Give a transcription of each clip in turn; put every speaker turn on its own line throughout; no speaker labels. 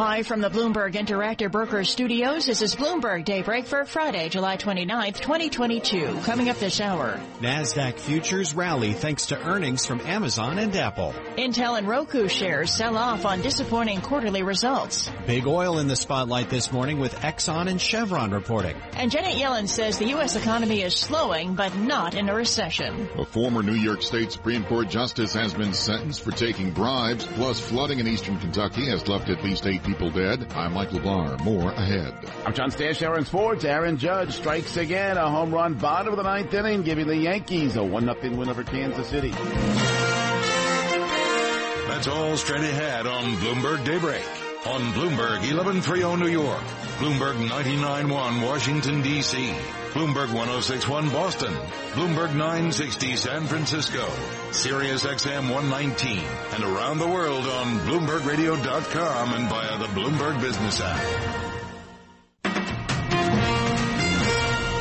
Live from the Bloomberg Interactive Brokers Studios, this is Bloomberg Daybreak for Friday, July 29th, 2022. Coming up this hour.
NASDAQ futures rally thanks to earnings from Amazon and Apple.
Intel and Roku shares sell off on disappointing quarterly results.
Big oil in the spotlight this morning with Exxon and Chevron reporting.
And Janet Yellen says the U.S. economy is slowing, but not in a recession.
A former New York State Supreme Court justice has been sentenced for taking bribes, plus flooding in eastern Kentucky has left at least eight people dead. I'm Michael Barr. More ahead.
I'm John Stash, Aaron Sports. Aaron Judge strikes again. A home run bottom of the ninth inning, giving the Yankees a 1-0 win over Kansas City.
That's all straight ahead on Bloomberg Daybreak. On Bloomberg 1130 New York, Bloomberg 991 Washington DC, Bloomberg 1061 Boston, Bloomberg 960 San Francisco, Sirius XM 119, and around the world on BloombergRadio.com and via the Bloomberg Business app.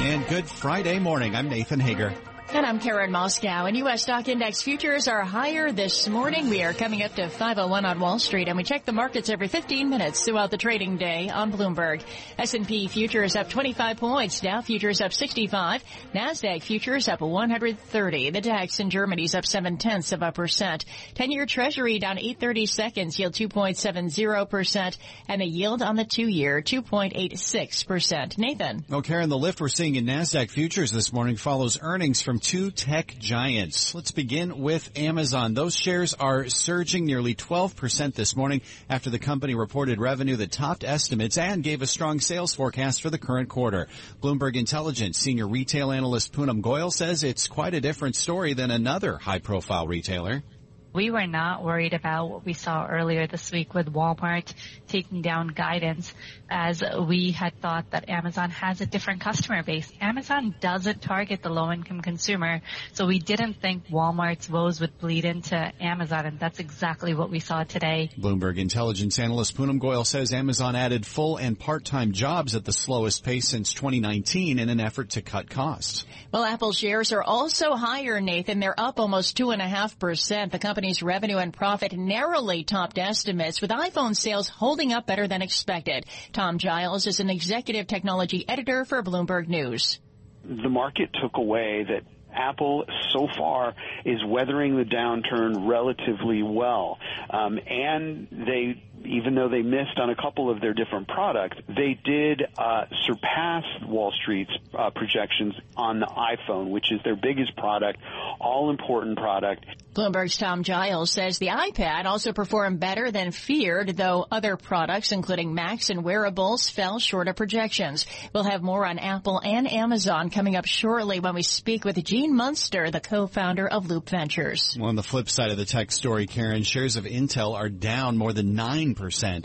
And good Friday morning. I'm Nathan Hager.
And I'm Karen Moskow. And U.S. stock index futures are higher this morning. We are coming up to 501 on Wall Street, and we check the markets every 15 minutes throughout the trading day on Bloomberg. S&P futures up 25 points. Dow futures up 65. Nasdaq futures up 130. The DAX in Germany's up 7 tenths of a percent. 10-year Treasury down 830 seconds, yield 2.70 percent, and the yield on the two-year 2.86 percent. Nathan.
Oh, Karen, the lift we're seeing in Nasdaq futures this morning follows earnings from two tech giants. Let's begin with Amazon. Those shares are surging nearly 12% this morning after the company reported revenue that topped estimates and gave a strong sales forecast for the current quarter. Bloomberg Intelligence senior retail analyst Poonam Goyal says it's quite a different story than another high profile retailer.
We were not worried about what we saw earlier this week with Walmart taking down guidance as we had thought that Amazon has a different customer base. Amazon doesn't target the low income consumer, so we didn't think Walmart's woes would bleed into Amazon, and that's exactly what we saw today.
Bloomberg intelligence analyst Poonam Goyal says Amazon added full and part-time jobs at the slowest pace since 2019 in an effort to cut costs.
Well, Apple shares are also higher, Nathan. They're up almost two and a half percent. The company's revenue and profit narrowly topped estimates, with iPhone sales holding up better than expected. Tom Giles is an executive technology editor for Bloomberg News.
The market took away that Apple so far is weathering the downturn relatively well. Um, and they, even though they missed on a couple of their different products, they did uh, surpass Wall Street's uh, projections on the iPhone, which is their biggest product, all important product.
Bloomberg's Tom Giles says the iPad also performed better than feared, though other products, including Macs and wearables, fell short of projections. We'll have more on Apple and Amazon coming up shortly when we speak with Gene Munster, the co-founder of Loup Ventures.
Well, on the flip side of the tech story, Karen, shares of Intel are down more than 9%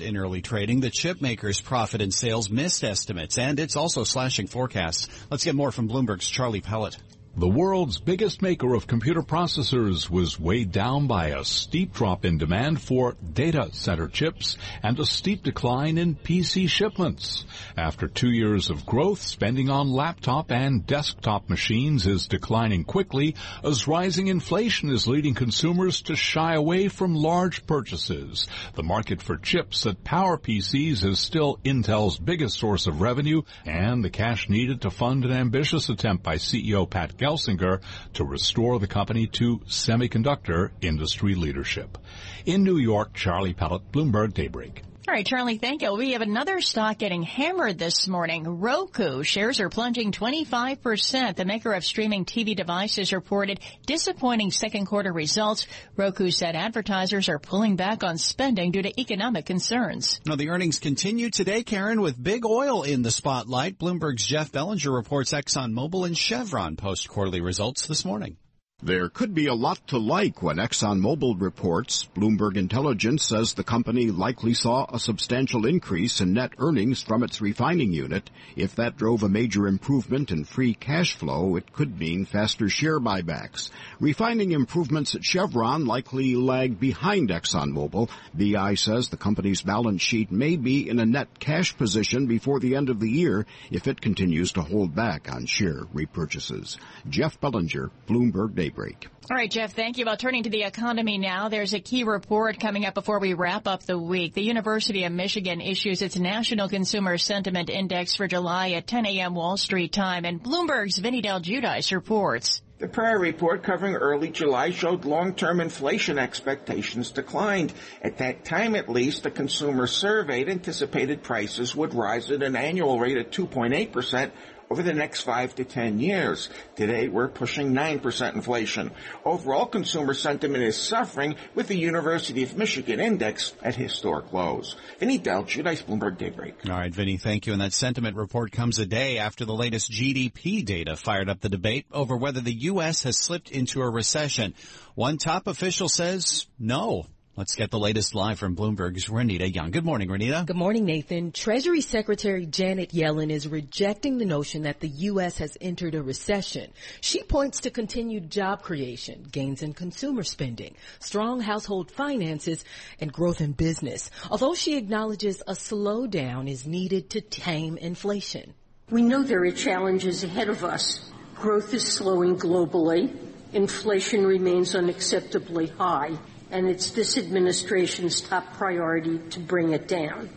in early trading. The chip maker's profit and sales missed estimates, and it's also slashing forecasts. Let's get more from Bloomberg's Charlie Pellet.
The world's biggest maker of computer processors was weighed down by a steep drop in demand for data center chips and a steep decline in PC shipments. After two years of growth, spending on laptop and desktop machines is declining quickly as rising inflation is leading consumers to shy away from large purchases. The market for chips that power PCs is still Intel's biggest source of revenue and the cash needed to fund an ambitious attempt by CEO Pat Gelsinger to restore the company to semiconductor industry leadership. In New York, Charlie Pellet, Bloomberg Daybreak.
All right, Charlie, thank you. We have another stock getting hammered this morning. Roku shares are plunging 25%. The maker of streaming TV devices reported disappointing second quarter results. Roku said advertisers are pulling back on spending due to economic concerns.
Now, the earnings continue today, Karen, with big oil in the spotlight. Bloomberg's Jeff Bellinger reports ExxonMobil and Chevron post quarterly results this morning.
There could be a lot to like when ExxonMobil reports. Bloomberg Intelligence says the company likely saw a substantial increase in net earnings from its refining unit. If that drove a major improvement in free cash flow, it could mean faster share buybacks. Refining improvements at Chevron likely lag behind ExxonMobil. BI says the company's balance sheet may be in a net cash position before the end of the year if it continues to hold back on share repurchases. Jeff Bellinger, Bloomberg Daybreak.
All right, Jeff, thank you. Well, turning to the economy now, there's a key report coming up before we wrap up the week. The University of Michigan issues its National Consumer Sentiment Index for July at 10 a.m. Wall Street time, and Bloomberg's Vinny Del Giudice reports.
The prior report covering early July showed long-term inflation expectations declined. At that time, at least, the consumer surveyed anticipated prices would rise at an annual rate of 2.8 percent over the next five to ten years. Today, we're pushing 9% inflation. Overall consumer sentiment is suffering with the University of Michigan index at historic lows. Vinny Del Giudice, Bloomberg Daybreak.
All right, Vinny, thank you. And that sentiment report comes a day after the latest GDP data fired up the debate over whether the U.S. has slipped into a recession. One top official says no. Let's get the latest live from Bloomberg's Renita Young. Good morning, Renita.
Good morning, Nathan. Treasury Secretary Janet Yellen is rejecting the notion that the U.S. has entered a recession. She points to continued job creation, gains in consumer spending, strong household finances, and growth in business. Although she acknowledges a slowdown is needed to tame inflation.
We know there are challenges ahead of us. Growth is slowing globally. Inflation remains unacceptably high and it's this administration's top priority to bring it down.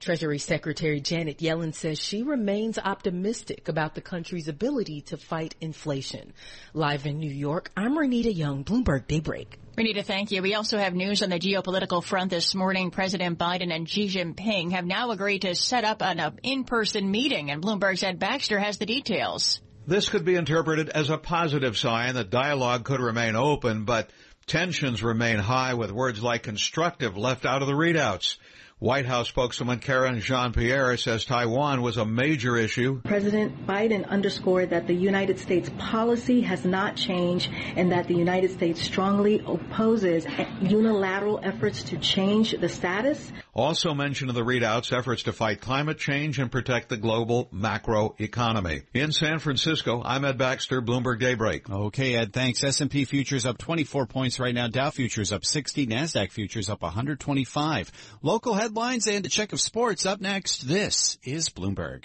Treasury Secretary Janet Yellen says she remains optimistic about the country's ability to fight inflation. Live in New York, I'm Renita Young, Bloomberg Daybreak.
Renita, thank you. We also have news on the geopolitical front this morning. President Biden and Xi Jinping have now agreed to set up an uh, in-person meeting, and Bloomberg's Ed Baxter has the details.
This could be interpreted as a positive sign that dialogue could remain open, but Tensions remain high with words like constructive left out of the readouts. White House spokeswoman Karine Jean-Pierre says Taiwan was a major issue.
President Biden underscored that the United States policy has not changed and that the United States strongly opposes unilateral efforts to change the status.
Also mentioned in the readouts efforts to fight climate change and protect the global macro economy. In San Francisco, I'm Ed Baxter, Bloomberg Daybreak.
Okay, Ed, thanks. S&P futures up 24 points right now. Dow futures up 60. NASDAQ futures up 125. Local headlines and a check of sports up next. This is Bloomberg.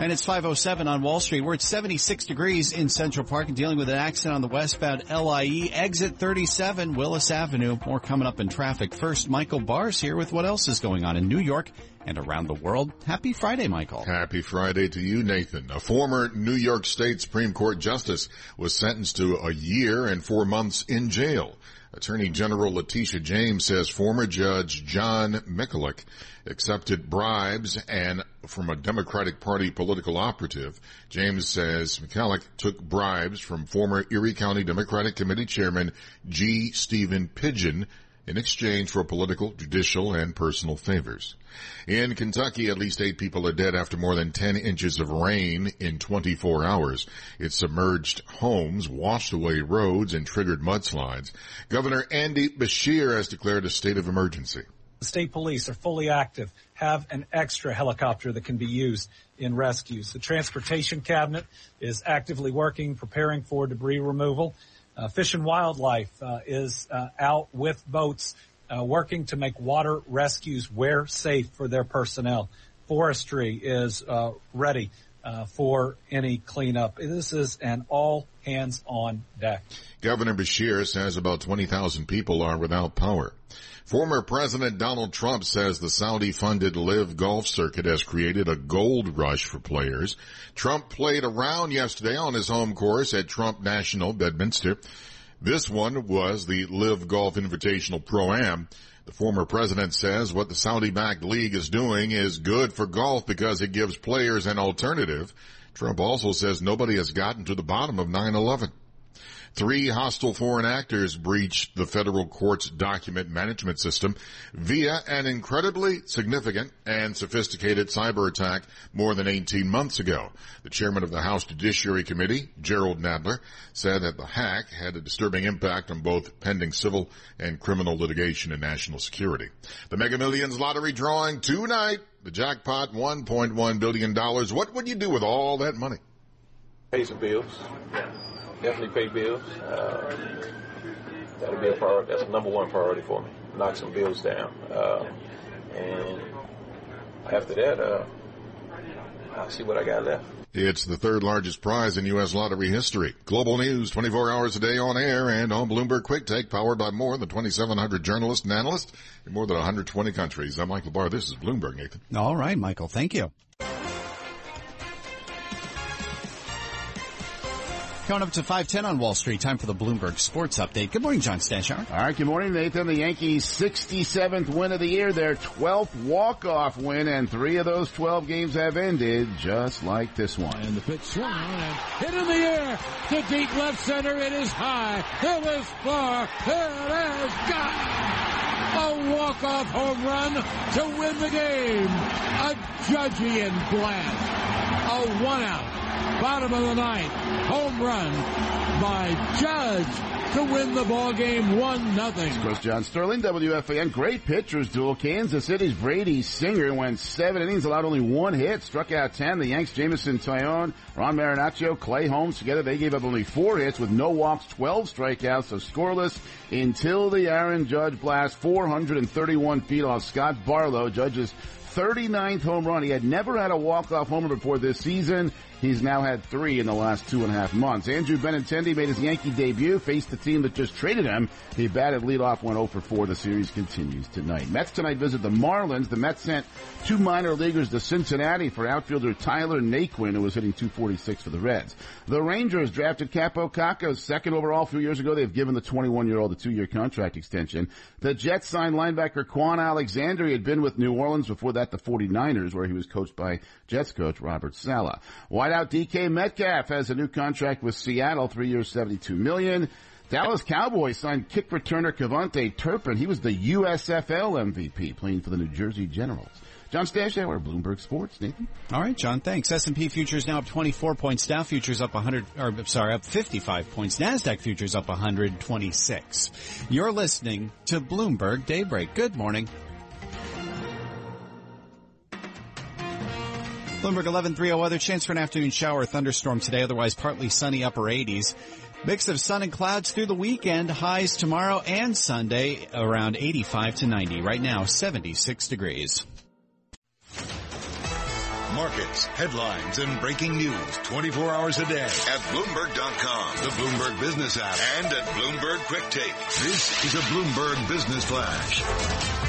And it's 507 on Wall Street. We're at 76 degrees in Central Park and dealing with an accident on the westbound LIE exit 37 Willis Avenue. More coming up in traffic. First, Michael Barr's here with what else is going on in New York and around the world. Happy Friday, Michael.
Happy Friday to you, Nathan. A former New York State Supreme Court justice was sentenced to a year and four months in jail Attorney General Letitia James says former Judge John Michalek accepted bribes and from a Democratic Party political operative. James says Michalek took bribes from former Erie County Democratic Committee Chairman G. Steven Pigeon in exchange for political, judicial, and personal favors. In Kentucky, at least eight people are dead after more than 10 inches of rain in 24 hours. It submerged homes, washed away roads, and triggered mudslides. Governor Andy Beshear has declared a state of emergency.
The state police are fully active, have an extra helicopter that can be used in rescues. The transportation cabinet is actively working, preparing for debris removal. Uh, Fish and Wildlife uh, is uh, out with boats working to make water rescues where safe for their personnel. Forestry is ready uh, for any cleanup. This is an all hands on deck.
Governor Beshear says about 20,000 people are without power. Former President Donald Trump says the Saudi-funded LIV Golf Circuit has created a gold rush for players. Trump played around yesterday on his home course at Trump National Bedminster. This one was the LIV Golf Invitational Pro-Am. The former president says what the Saudi-backed league is doing is good for golf because it gives players an alternative. Trump also says nobody has gotten to the bottom of 9-11. Three hostile foreign actors breached the federal court's document management system via an incredibly significant and sophisticated cyber attack more than 18 months ago. The chairman of the House Judiciary Committee, Jerrold Nadler, said that the hack had a disturbing impact on both pending civil and criminal litigation and national security. The Mega Millions lottery drawing tonight. The jackpot, $1.1 billion. What would you do with all that money?
Pay some bills definitely pay bills. Uh, that'll be a priority. That's the number one priority for me. Knock some bills down. Uh, and after that, uh, I'll see what I got left.
It's the third largest prize in U.S. lottery history. Global news 24 hours a day on air and on Bloomberg Quick Take, powered by more than 2,700 journalists and analysts in more than 120 countries. I'm Michael Barr. This is Bloomberg, Nathan.
All right, Michael. Thank you. Coming up to 510 on Wall Street, time for the Bloomberg Sports Update. Good morning, John Stashower.
All right, good morning, Nathan. The Yankees' 67th win of the year, their 12th walk-off win, and three of those 12 games have ended just like this one.
And the pitch swung and hit in the air to deep left center. It is high. It is far. It is gone. A walk-off home run to win the game. A Judgian blast. A one-out bottom of the ninth. Home run by Judge to win the ball game one nothing.
Of course, John Sterling, WFAN, great pitchers duel. Kansas City's Brady Singer went seven innings, allowed only one hit, struck out ten. The Yanks, Jameson Taillon, Ron Marinaccio, Clay Holmes together, they gave up only four hits with no walks, 12 strikeouts, so scoreless until the Aaron Judge blast, 431 feet off Scott Barlow. Judge's 39th home run. He had never had a walk-off homer before this season. He's now had three in the last two and a half months. Andrew Benintendi made his Yankee debut, faced the team that just traded him. He batted leadoff, went 0 for 4. The series continues tonight. Mets tonight visit the Marlins. The Mets sent two minor leaguers to Cincinnati for outfielder Tyler Naquin, who was hitting 246 for the Reds. The Rangers drafted Kaapo Kakko second overall a few years ago. They've given the 21-year-old a two-year contract extension. The Jets signed linebacker Kwon Alexander. He had been with New Orleans before that the 49ers, where he was coached by Jets coach Robert Wideout DK Metcalf has a new contract with Seattle, three years, 72 million. Dallas Cowboys signed kick returner KaVontae Turpin. He was the USFL MVP playing for the New Jersey Generals. John Stashower, Bloomberg Sports. Nathan.
All right, John. Thanks. S&P futures now up 24 points. Dow futures up 100, or sorry, up 55 points. Nasdaq futures up 126. You're listening to Bloomberg Daybreak. Good morning. Bloomberg 1130 weather chance for an afternoon shower thunderstorm today, otherwise partly sunny upper 80s. Mix of sun and clouds through the weekend, highs tomorrow and Sunday around 85 to 90. Right now, 76 degrees.
Markets, headlines, and breaking news 24 hours a day at Bloomberg.com, the Bloomberg Business app, and at Bloomberg Quick Take. This is a Bloomberg Business Flash.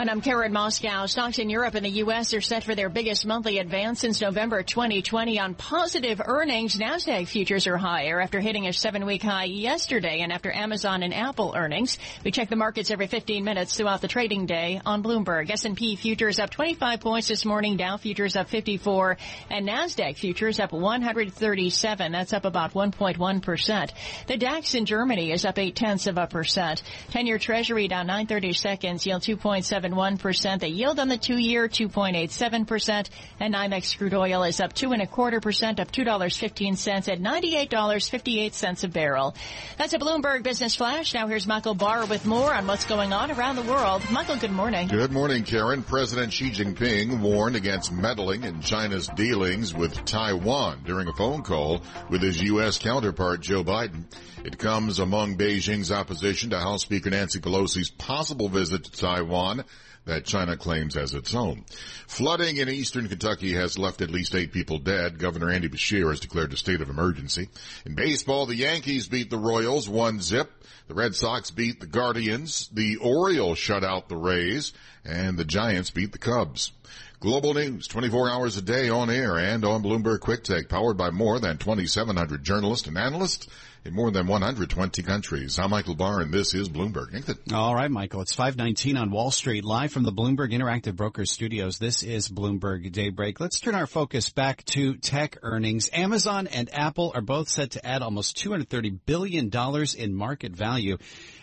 And I'm Karen Moskow. Stocks in Europe and the U.S. are set for their biggest monthly advance since November 2020 on positive earnings. NASDAQ futures are higher after hitting a seven-week high yesterday and after Amazon and Apple earnings. We check the markets every 15 minutes throughout the trading day on Bloomberg. S&P futures up 25 points this morning. Dow futures up 54 and NASDAQ futures up 137. That's up about 1.1%. The DAX in Germany is up 8 tenths of a percent. 10-year treasury down 930 seconds, yield 2.7 2.71%. The yield on the two-year, 2.87%. And NYMEX crude oil is up two and a quarter percent, up $2.15 at $98.58 a barrel. That's a Bloomberg Business Flash. Now here's Michael Barr with more on what's going on around the world. Michael, good morning.
Good morning, Karen. President Xi Jinping warned against meddling in China's dealings with Taiwan during a phone call with his U.S. counterpart, Joe Biden. It comes among Beijing's opposition to House Speaker Nancy Pelosi's possible visit to Taiwan that China claims as its own. Flooding in eastern Kentucky has left at least eight people dead. Governor Andy Beshear has declared a state of emergency. In baseball, the Yankees beat the Royals one zip. The Red Sox beat the Guardians. The Orioles shut out the Rays and the Giants beat the Cubs. Global news 24 hours a day on air and on Bloomberg Quick Take, powered by more than 2,700 journalists and analysts in more than 120 countries. I'm Michael Barr and this is Bloomberg.
All right, Michael. It's 519 on Wall Street, live from the Bloomberg Interactive Brokers studios. This is Bloomberg Daybreak. Let's turn our focus back to tech earnings. Amazon and Apple are both set to add almost $230 billion in market value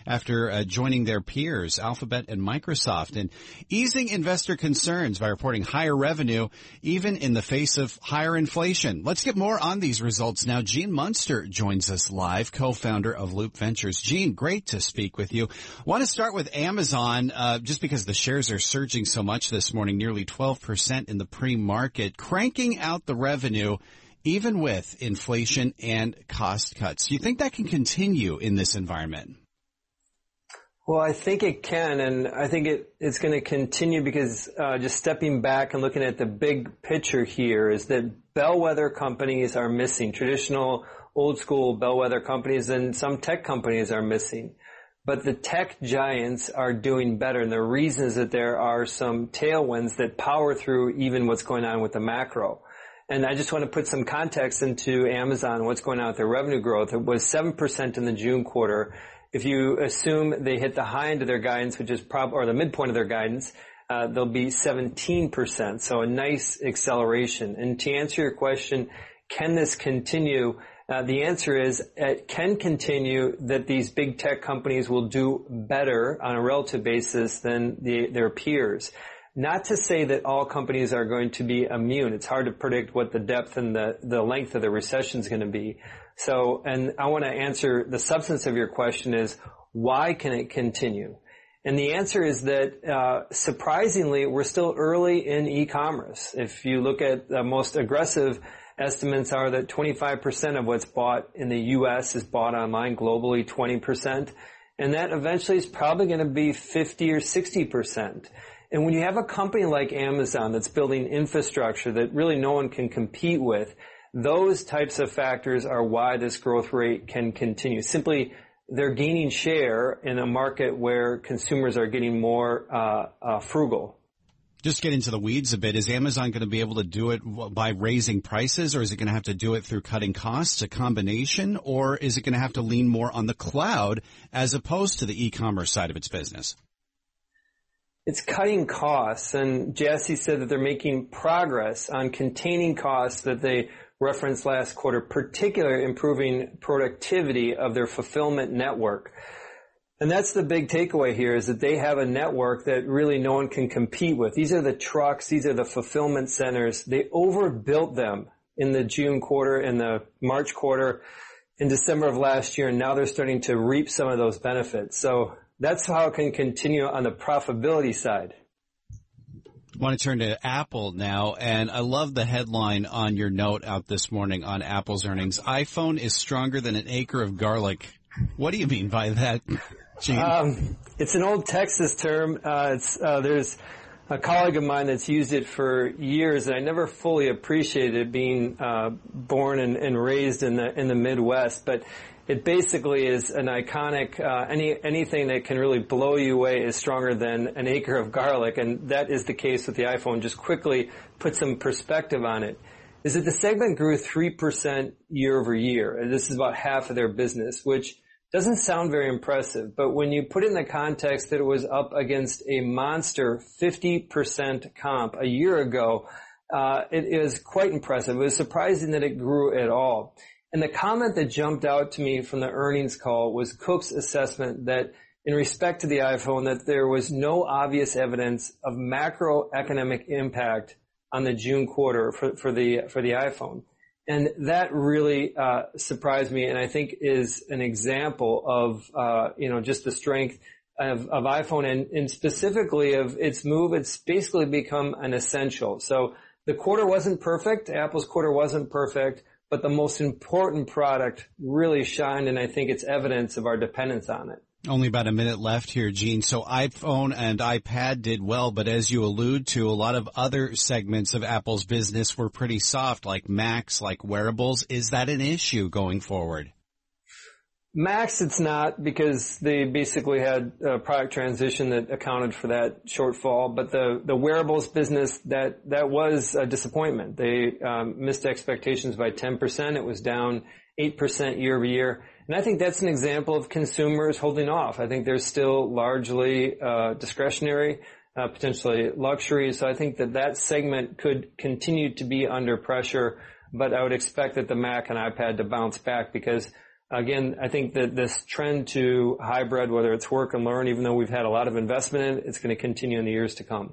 after uh, joining their peers, Alphabet and Microsoft, and easing investor concerns by reporting higher revenue, even in the face of higher inflation. Let's get more on these results now. Gene Munster joins us live, co-founder of Loup Ventures. Gene, great to speak with you. Want to start with Amazon, uh, just because the shares are surging so much this morning, nearly 12% in the pre-market, cranking out the revenue even with inflation and cost cuts. Do you think that can continue in this environment?
Well, I think it can, and I think it, it's going to continue because uh, just stepping back and looking at the big picture here is that bellwether companies are missing. Traditional, old school bellwether companies and some tech companies are missing. But the tech giants are doing better, and the reason is that there are some tailwinds that power through even what's going on with the macro. And I just want to put some context into Amazon, what's going on with their revenue growth. It was 7% in the June quarter if you assume they hit the high end of their guidance, which is prob, or the midpoint of their guidance, uh, they'll be 17%. So a nice acceleration. And to answer your question, can this continue? Uh, the answer is it can continue that these big tech companies will do better on a relative basis than the, their peers. Not to say that all companies are going to be immune. It's hard to predict what the depth and the, the length of the recession is going to be. So, and I want to answer the substance of your question is why can it continue? And the answer is that uh, surprisingly, we're still early in e-commerce. If you look at the most aggressive estimates are that 25% of what's bought in the U.S. is bought online globally, 20%, and that eventually is probably going to be 50 or 60%. And when you have a company like Amazon that's building infrastructure that really no one can compete with, those types of factors are why this growth rate can continue. Simply, they're gaining share in a market where consumers are getting more uh, uh, frugal.
Just get into the weeds a bit. Is Amazon going to be able to do it by raising prices, or is it going to have to do it through cutting costs, a combination, or is it going to have to lean more on the cloud as opposed to the e-commerce side of its business?
It's cutting costs, and Jassy said that they're making progress on containing costs that they referenced last quarter, particularly improving productivity of their fulfillment network. And that's the big takeaway here is that they have a network that really no one can compete with. These are the trucks. These are the fulfillment centers. They overbuilt them in the June quarter, in the March quarter, in December of last year, and now they're starting to reap some of those benefits. So that's how it can continue on the profitability side.
I want to turn to Apple now, and I love the headline on your note out this morning on Apple's earnings. iPhone is stronger than an acre of garlic. What do you mean by that, Gene? Um,
it's an old Texas term. Uh, it's uh, there's a colleague of mine that's used it for years, and I never fully appreciated it being uh, born and, and raised in the in the Midwest. But it basically is an iconic uh, any anything that can really blow you away is stronger than an acre of garlic and that is the case with the iphone just quickly put some perspective on it is that the segment grew 3% year over year and this is about half of their business which doesn't sound very impressive but when you put in the context that it was up against a monster 50% comp a year ago uh, it is quite impressive it was surprising that it grew at all and the comment that jumped out to me from the earnings call was Cook's assessment that in respect to the iPhone, that there was no obvious evidence of macroeconomic impact on the June quarter for, for the for the iPhone. And that really uh, surprised me, and I think is an example of uh, you know just the strength of, of iPhone and, and, specifically of its move. It's basically become an essential. So the quarter wasn't perfect. Apple's quarter wasn't perfect, but the most important product really shined, and I think it's evidence of our dependence on it.
Only about a minute left here, Gene. So iPhone and iPad did well, but as you allude to, a lot of other segments of Apple's business were pretty soft, like Macs, like wearables. Is that an issue going forward?
Macs, it's not because they basically had a product transition that accounted for that shortfall. But the, the wearables business, that, that was a disappointment. They um, missed expectations by 10%. It was down 8% year over year. And I think that's an example of consumers holding off. I think they're still largely uh, discretionary, uh, potentially luxury. So I think that that segment could continue to be under pressure. But I would expect that the Mac and iPad to bounce back because – Again, I think that this trend to hybrid, whether it's work and learn, even though we've had a lot of investment in it, it's going to continue in the years to come.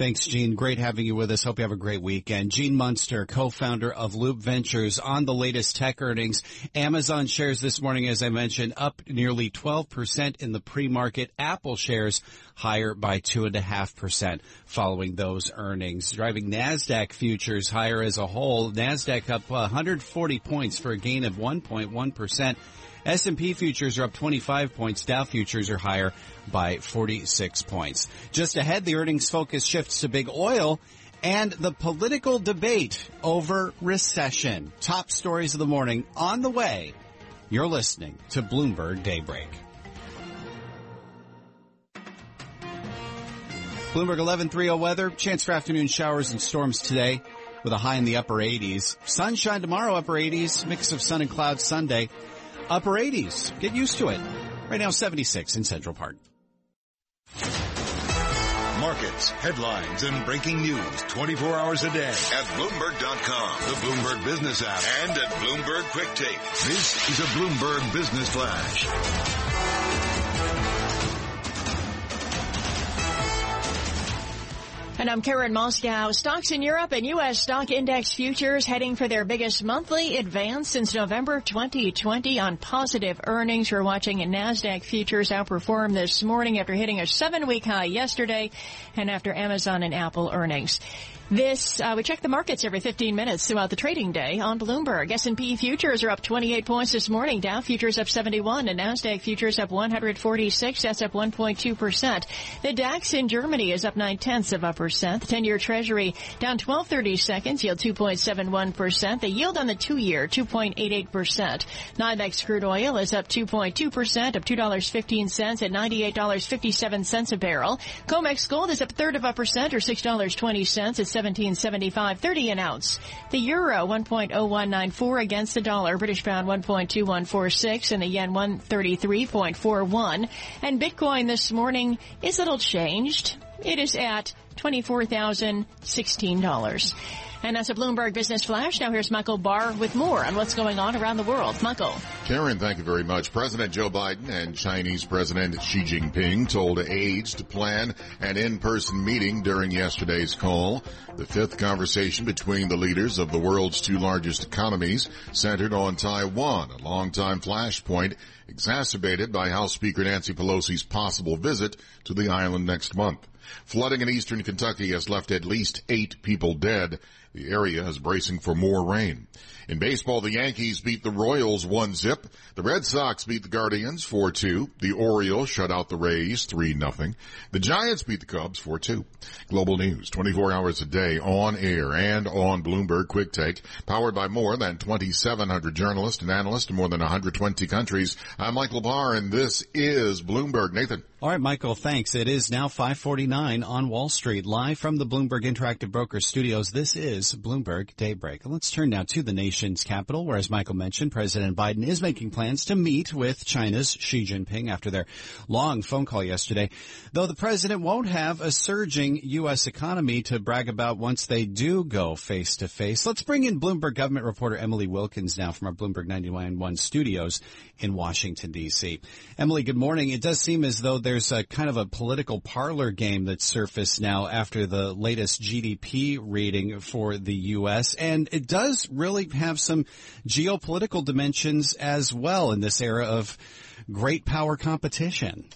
Thanks, Gene. Great having you with us. Hope you have a great weekend. Gene Munster, co-founder of Loup Ventures on the latest tech earnings. Amazon shares this morning, as I mentioned, up nearly 12% in the pre-market. Apple shares higher by 2.5% following those earnings. Driving NASDAQ futures higher as a whole. NASDAQ up uh, 140 points for a gain of 1.1%. S&P futures are up 25 points. Dow futures are higher by 46 points. Just ahead, the earnings focus shifts to big oil and the political debate over recession. Top stories of the morning on the way. You're listening to Bloomberg Daybreak. Bloomberg 1130 weather, chance for afternoon showers and storms today with a high in the upper 80s. Sunshine tomorrow, upper 80s, mix of sun and clouds Sunday upper 80s. Get used to it. Right now, 76 in Central Park.
Markets, headlines, and breaking news 24 hours a day at Bloomberg.com, the Bloomberg Business app, and at Bloomberg Quick Take. This is a Bloomberg Business Flash.
And I'm Karen Moskow. Stocks in Europe and U.S. stock index futures heading for their biggest monthly advance since November 2020 on positive earnings. We're watching NASDAQ futures outperform this morning after hitting a seven week high yesterday and after Amazon and Apple earnings. This, uh, we check the markets every 15 minutes throughout the trading day on Bloomberg. S&P futures are up 28 points this morning. Dow futures up 71 and NASDAQ futures up 146. That's up 1.2%. The DAX in Germany is up 9 tenths of a percent. The 10-year treasury down 12 30 seconds, yield 2.71%. The yield on the two-year, 2.88%. NYMEX crude oil is up 2.2%, up $2.15 at $98.57 a barrel. COMEX gold is up third of a percent or $6.20 at 1775.30 an ounce. The euro 1.0194 against the dollar, British pound 1.2146 and the yen 133.41. And Bitcoin this morning is a little changed. It is at $24,016. And that's a Bloomberg Business Flash. Now here's Michael Barr with more on what's going on around the world. Michael.
Karen, thank you very much. President Joe Biden and Chinese President Xi Jinping told aides to plan an in-person meeting during yesterday's call. The fifth conversation between the leaders of the world's two largest economies centered on Taiwan, a longtime flashpoint exacerbated by House Speaker Nancy Pelosi's possible visit to the island next month. Flooding in eastern Kentucky has left at least eight people dead. The area is bracing for more rain. In baseball, the Yankees beat the Royals 1-zip. The Red Sox beat the Guardians 4-2. The Orioles shut out the Rays 3-0. The Giants beat the Cubs 4-2. Global news 24 hours a day on air and on Bloomberg Quick Take, powered by more than 2,700 journalists and analysts in more than 120 countries. I'm Michael Barr and this is Bloomberg. Nathan.
All right, Michael, thanks. It is now 549 on Wall Street, live from the Bloomberg Interactive Broker Studios. This is Bloomberg Daybreak. Let's turn now to the nation's capital, where, as Michael mentioned, President Biden is making plans to meet with China's Xi Jinping after their long phone call yesterday. Though the president won't have a surging U.S. economy to brag about once they do go face to face. Let's bring in Bloomberg government reporter Emily Wilkins now from our Bloomberg 91.1 studios in Washington, D.C. Emily, good morning. It does seem as though there's a kind of a political parlor game that's surfaced now after the latest GDP reading for the U.S. And it does really have some geopolitical dimensions as well in this era of great power competition.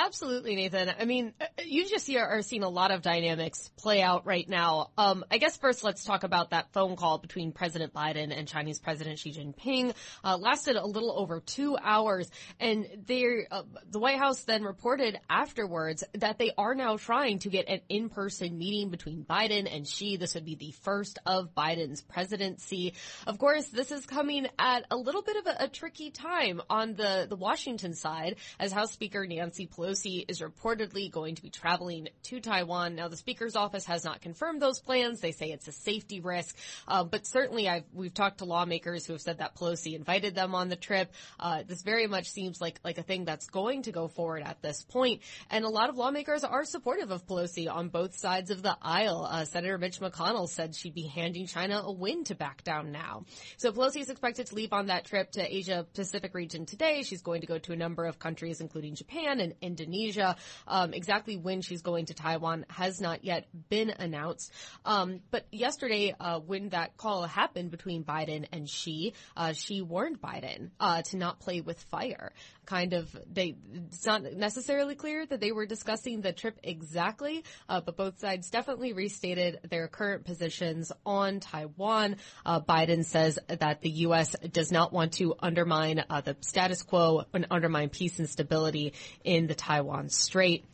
Absolutely, Nathan. I mean, uh, you just are seeing a lot of dynamics play out right now. Um, I guess first let's talk about that phone call between President Biden and Chinese President Xi Jinping. Uh, lasted a little over two hours, and uh, the White House then reported afterwards that they are now trying to get an in-person meeting between Biden and Xi. This would be the first of Biden's presidency. Of course, this is coming at a little bit of a, a tricky time on the the Washington side, as House Speaker Nancy Pelosi Pelosi is reportedly going to be traveling to Taiwan. Now, the Speaker's office has not confirmed those plans. They say it's a safety risk, uh, but certainly I've, we've talked to lawmakers who have said that Pelosi invited them on the trip. Uh, this very much seems like like a thing that's going to go forward at this point. and a lot of lawmakers are supportive of Pelosi on both sides of the aisle. Uh, Senator Mitch McConnell said she'd be handing China a win to back down now. So Pelosi is expected to leave on that trip to Asia Pacific region today. She's going to go to a number of countries, including Japan and Indonesia. Um, exactly when she's going to Taiwan has not yet been announced. Um, but yesterday, uh, when that call happened between Biden and Xi, uh, Xi warned Biden uh, to not play with fire. Kind of, they. It's not necessarily clear that they were discussing the trip exactly, uh, but both sides definitely restated their current positions on Taiwan. Uh, Biden says that the U.S. does not want to undermine uh, the status quo and undermine peace and stability in the Taiwan Strait.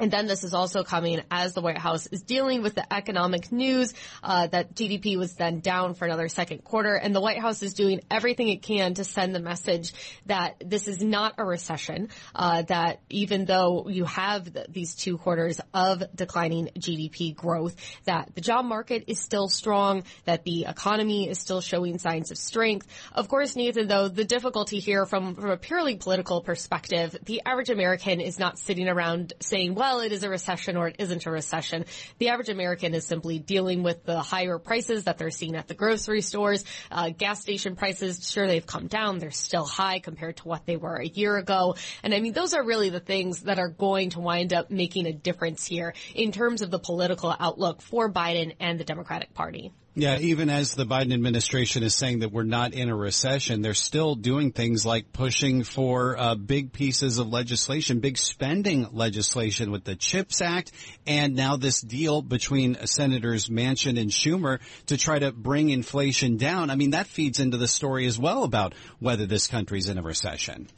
And then this is also coming as the White House is dealing with the economic news uh, that GDP was then down for another second quarter, and the White House is doing everything it can to send the message that this is not a recession. Uh, that even though you have the, these two quarters of declining GDP growth, that the job market is still strong, that the economy is still showing signs of strength. Of course, Nathan, though, the difficulty here from, from a purely political perspective, the average American is not sitting around saying, well well, it is a recession or it isn't a recession. The average American is simply dealing with the higher prices that they're seeing at the grocery stores. Uh, gas station prices, sure, they've come down. They're still high compared to what they were a year ago. And I mean, those are really the things that are going to wind up making a difference here in terms of the political outlook for Biden and the Democratic Party.
Yeah, even as the Biden administration is saying that we're not in a recession, they're still doing things like pushing for uh, big pieces of legislation, big spending legislation with the CHIPS Act, and now this deal between Senators Manchin and Schumer to try to bring inflation down. I mean, that feeds into the story as well about whether this country's in a recession.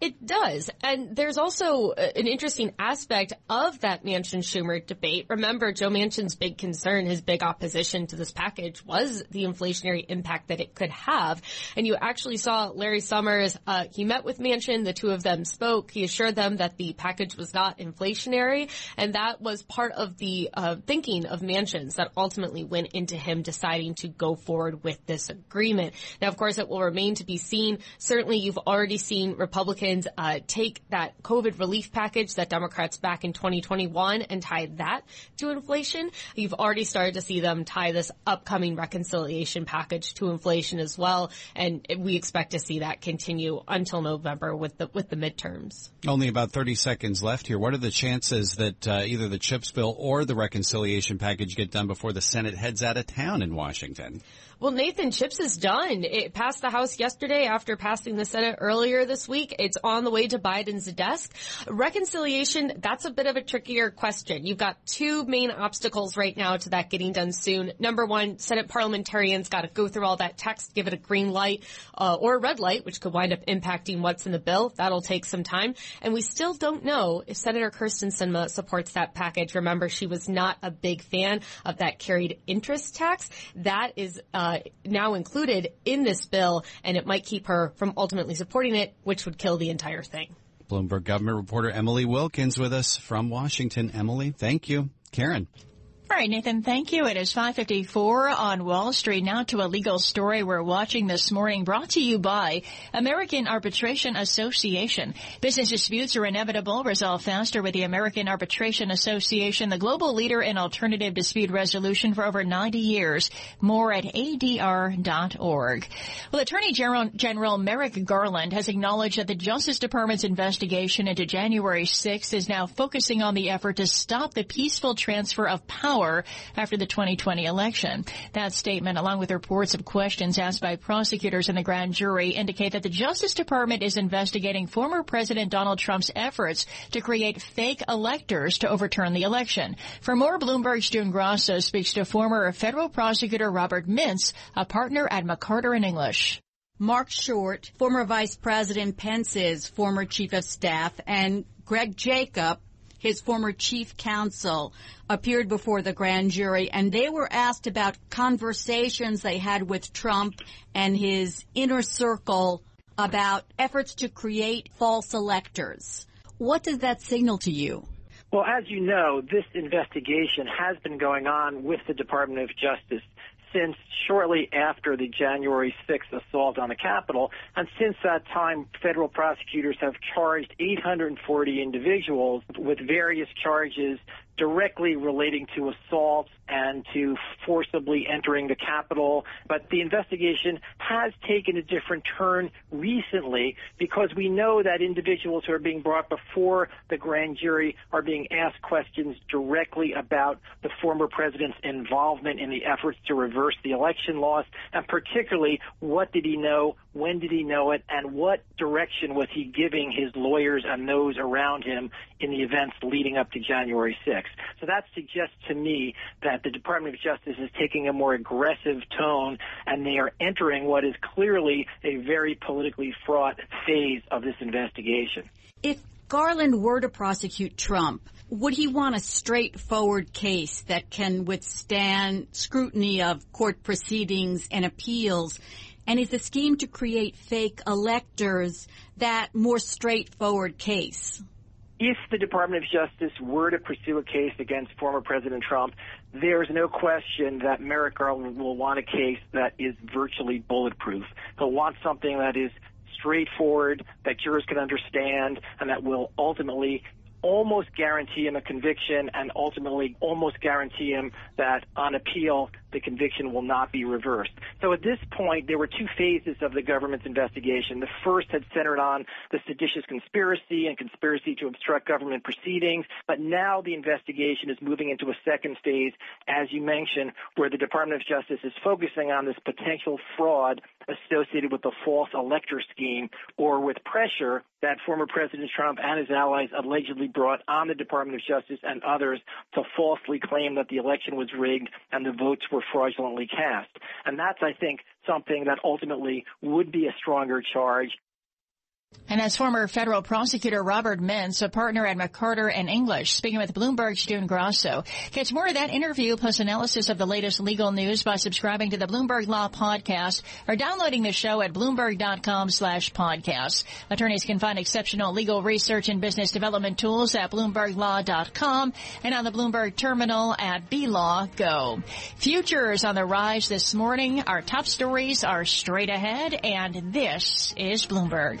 It does. And there's also an interesting aspect of that Manchin Schumer debate. Remember, Joe Manchin's big concern, his big opposition to this package was the inflationary impact that it could have. And you actually saw Larry Summers, uh, he met with Manchin, the two of them spoke. He assured them that the package was not inflationary. And that was part of the uh, thinking of Manchin's that ultimately went into him deciding to go forward with this agreement. Now, of course, it will remain to be seen. Certainly, you've already seen Republicans Republicans uh, take that COVID relief package that Democrats back in 2021 and tie that to inflation. You've already started to see them tie this upcoming reconciliation package to inflation as well, and we expect to see that continue until November with the with the midterms.
Only about 30 seconds left here. What are the chances that uh, either the CHIPS bill or the reconciliation package get done before the Senate heads out of town in Washington?
Well, Nathan, CHIPS is done. It passed the House yesterday after passing the Senate earlier this week. It's on the way to Biden's desk. Reconciliation, that's a bit of a trickier question. You've got two main obstacles right now to that getting done soon. Number one, Senate parliamentarians got to go through all that text, give it a green light uh, or a red light, which could wind up impacting what's in the bill. That'll take some time. And we still don't know if Senator Kyrsten Sinema supports that package. Remember, she was not a big fan of that carried interest tax. That is uh, uh, now included in this bill, and it might keep her from ultimately supporting it, which would kill the entire thing.
Bloomberg government reporter Emily Wilkins with us from Washington. Emily, thank you. Karen.
All right, Nathan, thank you. It is 554 on Wall Street. Now to a legal story we're watching this morning brought to you by American Arbitration Association. Business disputes are inevitable. Resolve faster with the American Arbitration Association, the global leader in alternative dispute resolution for over 90 years. More at adr.org. Well, Attorney General, General Merrick Garland has acknowledged that the Justice Department's investigation into January 6th is now focusing on the effort to stop the peaceful transfer of power power after the 2020 election. That statement, along with reports of questions asked by prosecutors and the grand jury, indicate that the Justice Department is investigating former President Donald Trump's efforts to create fake electors to overturn the election. For more, Bloomberg's June Grasso speaks to former federal prosecutor Robert Mintz, a partner at McCarter and English.
Marc Short, former Vice President Pence's former chief of staff, and Greg Jacob, his former chief counsel, appeared before the grand jury and they were asked about conversations they had with Trump and his inner circle about efforts to create false electors. What does that signal to you?
Well, as you know, this investigation has been going on with the Department of Justice since shortly after the January 6th assault on the Capitol. And since that time, federal prosecutors have charged 840 individuals with various charges directly relating to assaults and to forcibly entering the Capitol. But the investigation has taken a different turn recently because we know that individuals who are being brought before the grand jury are being asked questions directly about the former president's involvement in the efforts to reverse the election loss, and particularly what did he know, when did he know it, and what direction was he giving his lawyers and those around him in the events leading up to January 6th. So that suggests to me that the Department of Justice is taking a more aggressive tone and they are entering what is clearly a very politically fraught phase of this investigation.
If Garland were to prosecute Trump, would he want a straightforward case that can withstand scrutiny of court proceedings and appeals? And is the scheme to create fake electors that more straightforward case?
If the Department of Justice were to pursue a case against former President Trump, there's no question that Merrick Garland will want a case that is virtually bulletproof. He'll want something that is straightforward, that jurors can understand, and that will ultimately almost guarantee him a conviction and ultimately almost guarantee him that on appeal the conviction will not be reversed. So at this point, there were two phases of the government's investigation. The first had centered on the seditious conspiracy and conspiracy to obstruct government proceedings, but now the investigation is moving into a second phase, as you mentioned, where the Department of Justice is focusing on this potential fraud associated with the false elector scheme or with pressure that former President Trump and his allies allegedly brought on the Department of Justice and others to falsely claim that the election was rigged and the votes were fraudulently cast. And that's, I think, something that ultimately would be a stronger charge
and as former federal prosecutor Robert Mintz, a partner at McCarter and English, speaking with Bloomberg's June Grasso. Catch more of that interview plus analysis of the latest legal news by subscribing to the Bloomberg Law Podcast or downloading the show at Bloomberg.com slash podcast. Attorneys can find exceptional legal research and business development tools at BloombergLaw.com and on the Bloomberg terminal at BLaw Go. Futures on the rise this morning. Our top stories are straight ahead and this is Bloomberg.